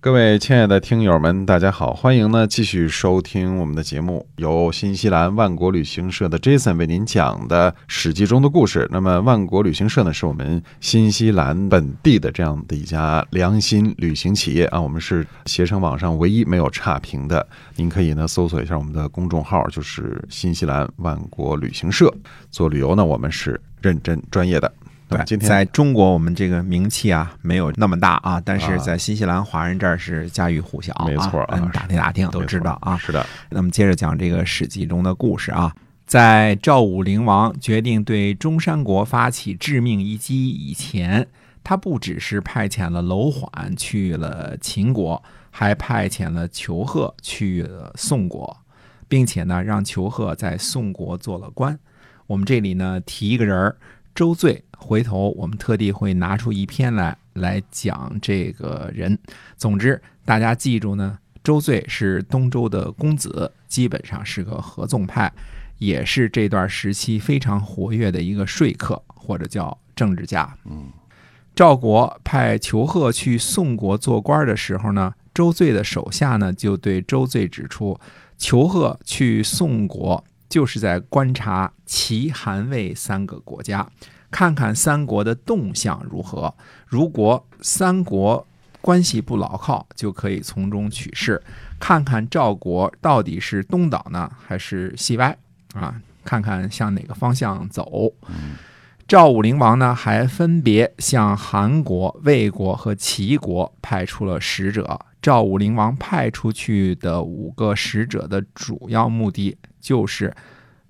各位亲爱的听友们，大家好，欢迎呢继续收听我们的节目，由新西兰万国旅行社的 Jason 为您讲的《史记》中的故事。那么，万国旅行社呢，是我们新西兰本地的这样的一家良心旅行企业啊，我们是携程网上唯一没有差评的。您可以呢搜索一下我们的公众号，就是新西兰万国旅行社。做旅游呢，我们是认真专业的。对，今天在中国我们这个名气啊没有那么大啊，但是在新西兰华人这儿是家喻户晓啊，没错啊嗯打听打听都知道啊。是的，那么接着讲这个《史记》中的故事啊，在赵武灵王决定对中山国发起致命一击以前，他不只是派遣了楼缓去了秦国，还派遣了求贺去了宋国，并且呢让求贺在宋国做了官。我们这里呢提一个人儿。周醉，回头我们特地会拿出一篇来来讲这个人。总之，大家记住呢，周醉是东周的公子，基本上是个合纵派，也是这段时期非常活跃的一个说客或者叫政治家。嗯，赵国派裘贺去宋国做官的时候呢，周醉的手下呢就对周醉指出，裘贺去宋国。就是在观察齐、韩、魏三个国家，看看三国的动向如何。如果三国关系不牢靠，就可以从中取势，看看赵国到底是东倒呢，还是西歪啊？看看向哪个方向走。赵武灵王呢，还分别向韩国、魏国和齐国派出了使者。赵武灵王派出去的五个使者的主要目的，就是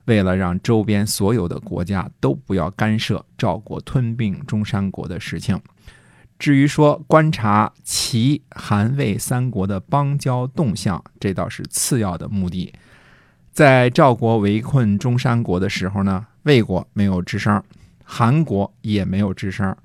为了让周边所有的国家都不要干涉赵国吞并中山国的事情。至于说观察齐、韩、魏三国的邦交动向，这倒是次要的目的。在赵国围困中山国的时候呢，魏国没有吱声，韩国也没有吱声。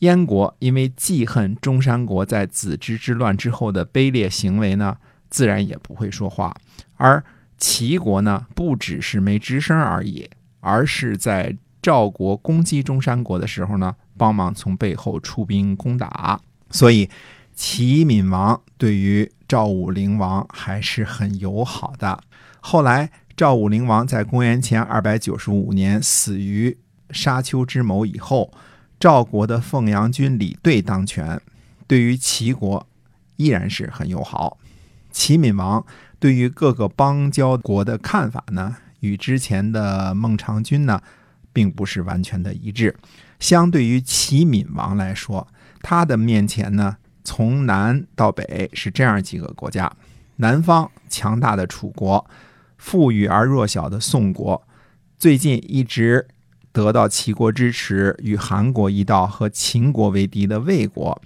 燕国因为记恨中山国在子之之乱之后的卑劣行为呢，自然也不会说话。而齐国呢，不只是没吱声而已，而是在赵国攻击中山国的时候呢，帮忙从背后出兵攻打。所以，齐闵王对于赵武灵王还是很友好的。后来，赵武灵王在公元前二百九十五年死于沙丘之谋以后。赵国的凤阳君李兑当权，对于齐国依然是很友好。齐闵王对于各个邦交国的看法呢，与之前的孟尝君呢，并不是完全的一致。相对于齐闵王来说，他的面前呢，从南到北是这样几个国家：南方强大的楚国，富裕而弱小的宋国，最近一直。得到齐国支持，与韩国一道和秦国为敌的魏国，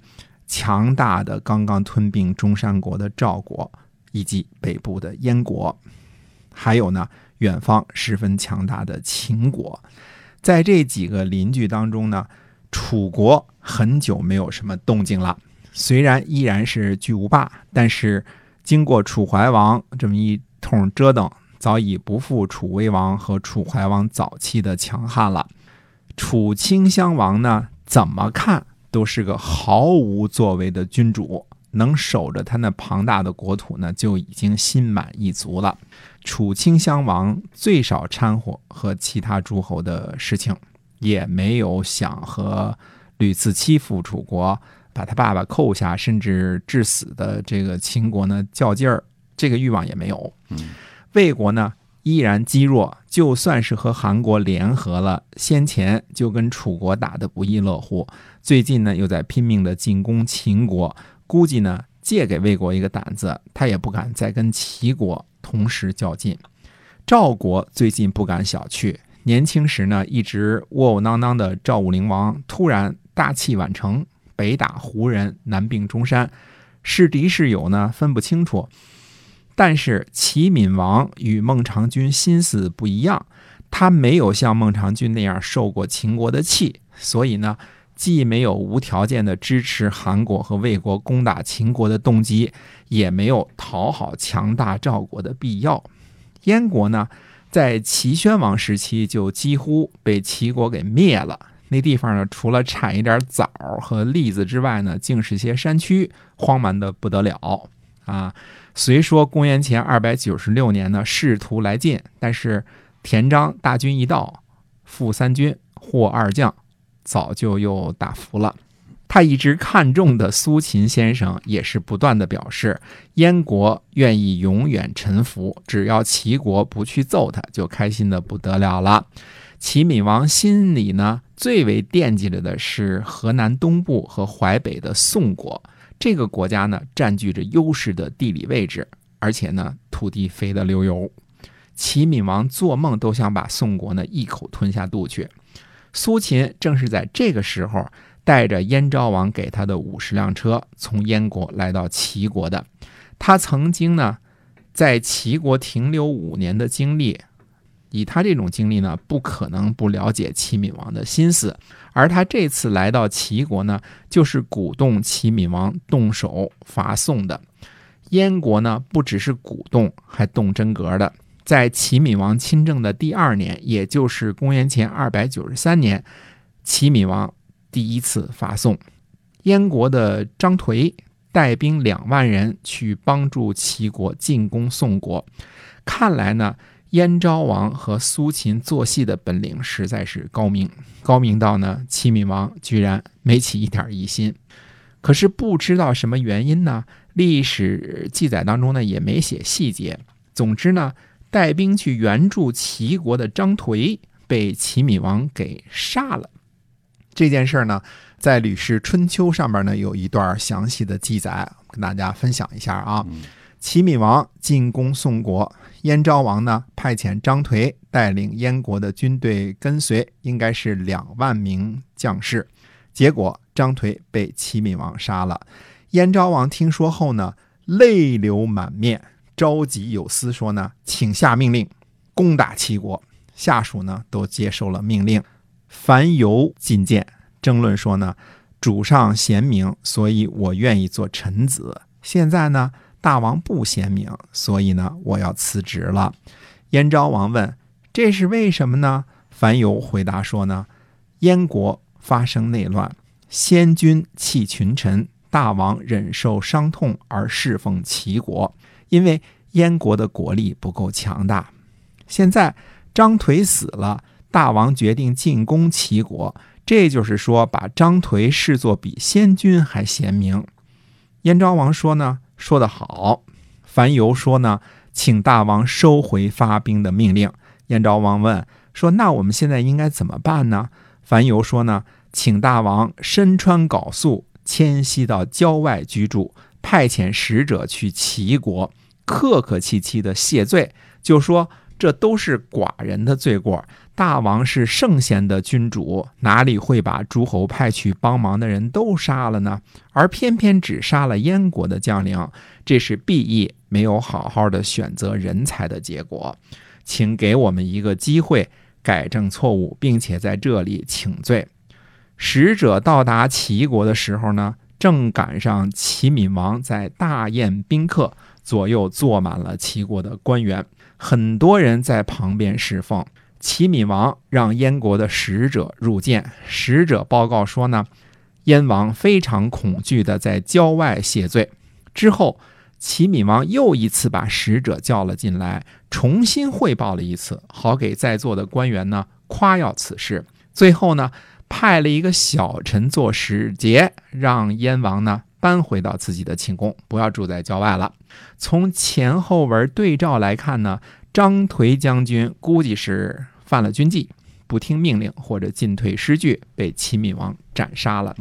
强大的刚刚吞并中山国的赵国，以及北部的燕国，还有呢，远方十分强大的秦国，在这几个邻居当中呢，楚国很久没有什么动静了。虽然依然是巨无霸，但是经过楚怀王这么一通折腾。早已不复楚威王和楚怀王早期的强悍了。楚顷襄王呢，怎么看都是个毫无作为的君主，能守着他那庞大的国土呢，就已经心满意足了。楚顷襄王最少掺和和其他诸侯的事情，也没有想和屡次欺负楚国、把他爸爸扣下甚至致死的这个秦国呢较劲儿，这个欲望也没有。魏国呢依然积弱，就算是和韩国联合了，先前就跟楚国打得不亦乐乎，最近呢又在拼命的进攻秦国，估计呢借给魏国一个胆子，他也不敢再跟齐国同时较劲。赵国最近不敢小觑，年轻时呢一直窝窝囊囊的赵武灵王，突然大器晚成，北打胡人，南并中山，是敌是友呢分不清楚。但是齐闵王与孟尝君心思不一样，他没有像孟尝君那样受过秦国的气，所以呢，既没有无条件的支持韩国和魏国攻打秦国的动机，也没有讨好强大赵国的必要。燕国呢，在齐宣王时期就几乎被齐国给灭了。那地方呢，除了产一点枣和栗子之外呢，竟是些山区，荒蛮的不得了啊。虽说公元前二百九十六年呢，试图来进，但是田章大军一到，负三军，获二将，早就又打服了。他一直看重的苏秦先生也是不断的表示，燕国愿意永远臣服，只要齐国不去揍他，就开心的不得了了。齐闵王心里呢，最为惦记着的是河南东部和淮北的宋国。这个国家呢，占据着优势的地理位置，而且呢，土地肥得流油。齐闵王做梦都想把宋国呢一口吞下肚去。苏秦正是在这个时候带着燕昭王给他的五十辆车，从燕国来到齐国的。他曾经呢，在齐国停留五年的经历。以他这种经历呢，不可能不了解齐闵王的心思。而他这次来到齐国呢，就是鼓动齐闵王动手伐宋的。燕国呢，不只是鼓动，还动真格的。在齐闵王亲政的第二年，也就是公元前二百九十三年，齐闵王第一次伐宋。燕国的张颓带兵两万人去帮助齐国进攻宋国。看来呢。燕昭王和苏秦做戏的本领实在是高明，高明到呢，齐闵王居然没起一点疑心。可是不知道什么原因呢？历史记载当中呢也没写细节。总之呢，带兵去援助齐国的张颓被齐闵王给杀了。这件事儿呢，在《吕氏春秋》上面呢有一段详细的记载，跟大家分享一下啊。齐闵王进攻宋国，燕昭王呢派遣张颓带领燕国的军队跟随，应该是两万名将士。结果张颓被齐闵王杀了。燕昭王听说后呢，泪流满面，召集有司，说呢，请下命令攻打齐国。下属呢都接受了命令，樊游进谏，争论说呢，主上贤明，所以我愿意做臣子。现在呢。大王不贤明，所以呢，我要辞职了。燕昭王问：“这是为什么呢？”樊游回答说：“呢，燕国发生内乱，先君弃群臣，大王忍受伤痛而侍奉齐国，因为燕国的国力不够强大。现在张颓死了，大王决定进攻齐国，这就是说把张颓视作比先君还贤明。”燕昭王说：“呢。”说得好，樊游说呢，请大王收回发兵的命令。燕昭王问说：“那我们现在应该怎么办呢？”樊游说呢，请大王身穿缟素，迁徙到郊外居住，派遣使者去齐国，客客气气的谢罪，就说这都是寡人的罪过。大王是圣贤的君主，哪里会把诸侯派去帮忙的人都杀了呢？而偏偏只杀了燕国的将领，这是弊意，没有好好的选择人才的结果。请给我们一个机会改正错误，并且在这里请罪。使者到达齐国的时候呢，正赶上齐闵王在大宴宾客，左右坐满了齐国的官员，很多人在旁边侍奉。齐闵王让燕国的使者入见，使者报告说呢，燕王非常恐惧的在郊外谢罪。之后，齐闵王又一次把使者叫了进来，重新汇报了一次，好给在座的官员呢夸耀此事。最后呢，派了一个小臣做使节，让燕王呢搬回到自己的寝宫，不要住在郊外了。从前后文对照来看呢，张颓将军估计是。犯了军纪，不听命令或者进退失据，被齐闵王斩杀了。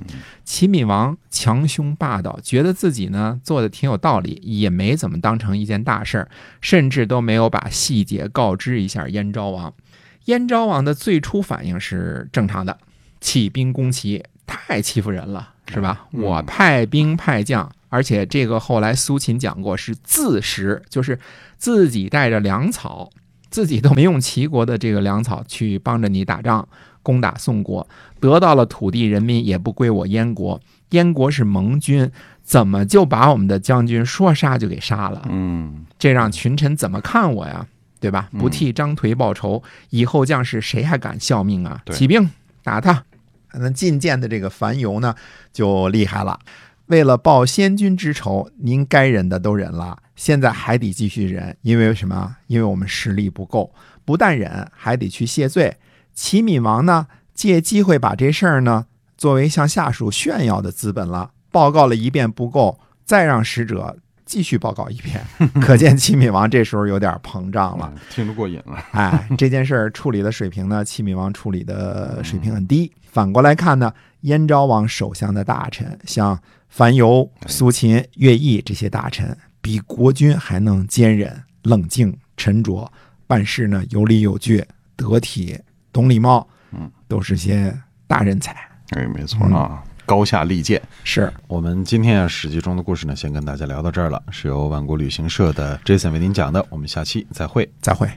齐闵王强凶霸道，觉得自己呢做的挺有道理，也没怎么当成一件大事儿，甚至都没有把细节告知一下燕昭王。燕昭王的最初反应是正常的，起兵攻齐太欺负人了，是吧？我派兵派将，而且这个后来苏秦讲过是自食，就是自己带着粮草。自己都没用齐国的这个粮草去帮着你打仗，攻打宋国，得到了土地人民，也不归我燕国。燕国是盟军，怎么就把我们的将军说杀就给杀了？嗯，这让群臣怎么看我呀？对吧？不替张颓报仇，以后将士谁还敢效命啊？起兵打他！那进谏的这个樊游呢，就厉害了。为了报先君之仇，您该忍的都忍了，现在还得继续忍，因为什么？因为我们实力不够，不但忍，还得去谢罪。齐闵王呢，借机会把这事儿呢，作为向下属炫耀的资本了。报告了一遍不够，再让使者继续报告一遍，可见齐闵王这时候有点膨胀了。嗯听着过瘾了。哎，这件事儿处理的水平呢，齐闵王处理的水平很低。反过来看呢，燕昭王手下的大臣，像樊游、苏秦、乐毅这些大臣，比国君还能坚忍、冷静、沉着，办事呢有理有据、得体、懂礼貌，嗯，都是些大人才。哎，没错啊，高下立见。是，我们今天啊《史记》中的故事呢，先跟大家聊到这儿了，是由万国旅行社的 Jason 为您讲的，我们下期再会。再会。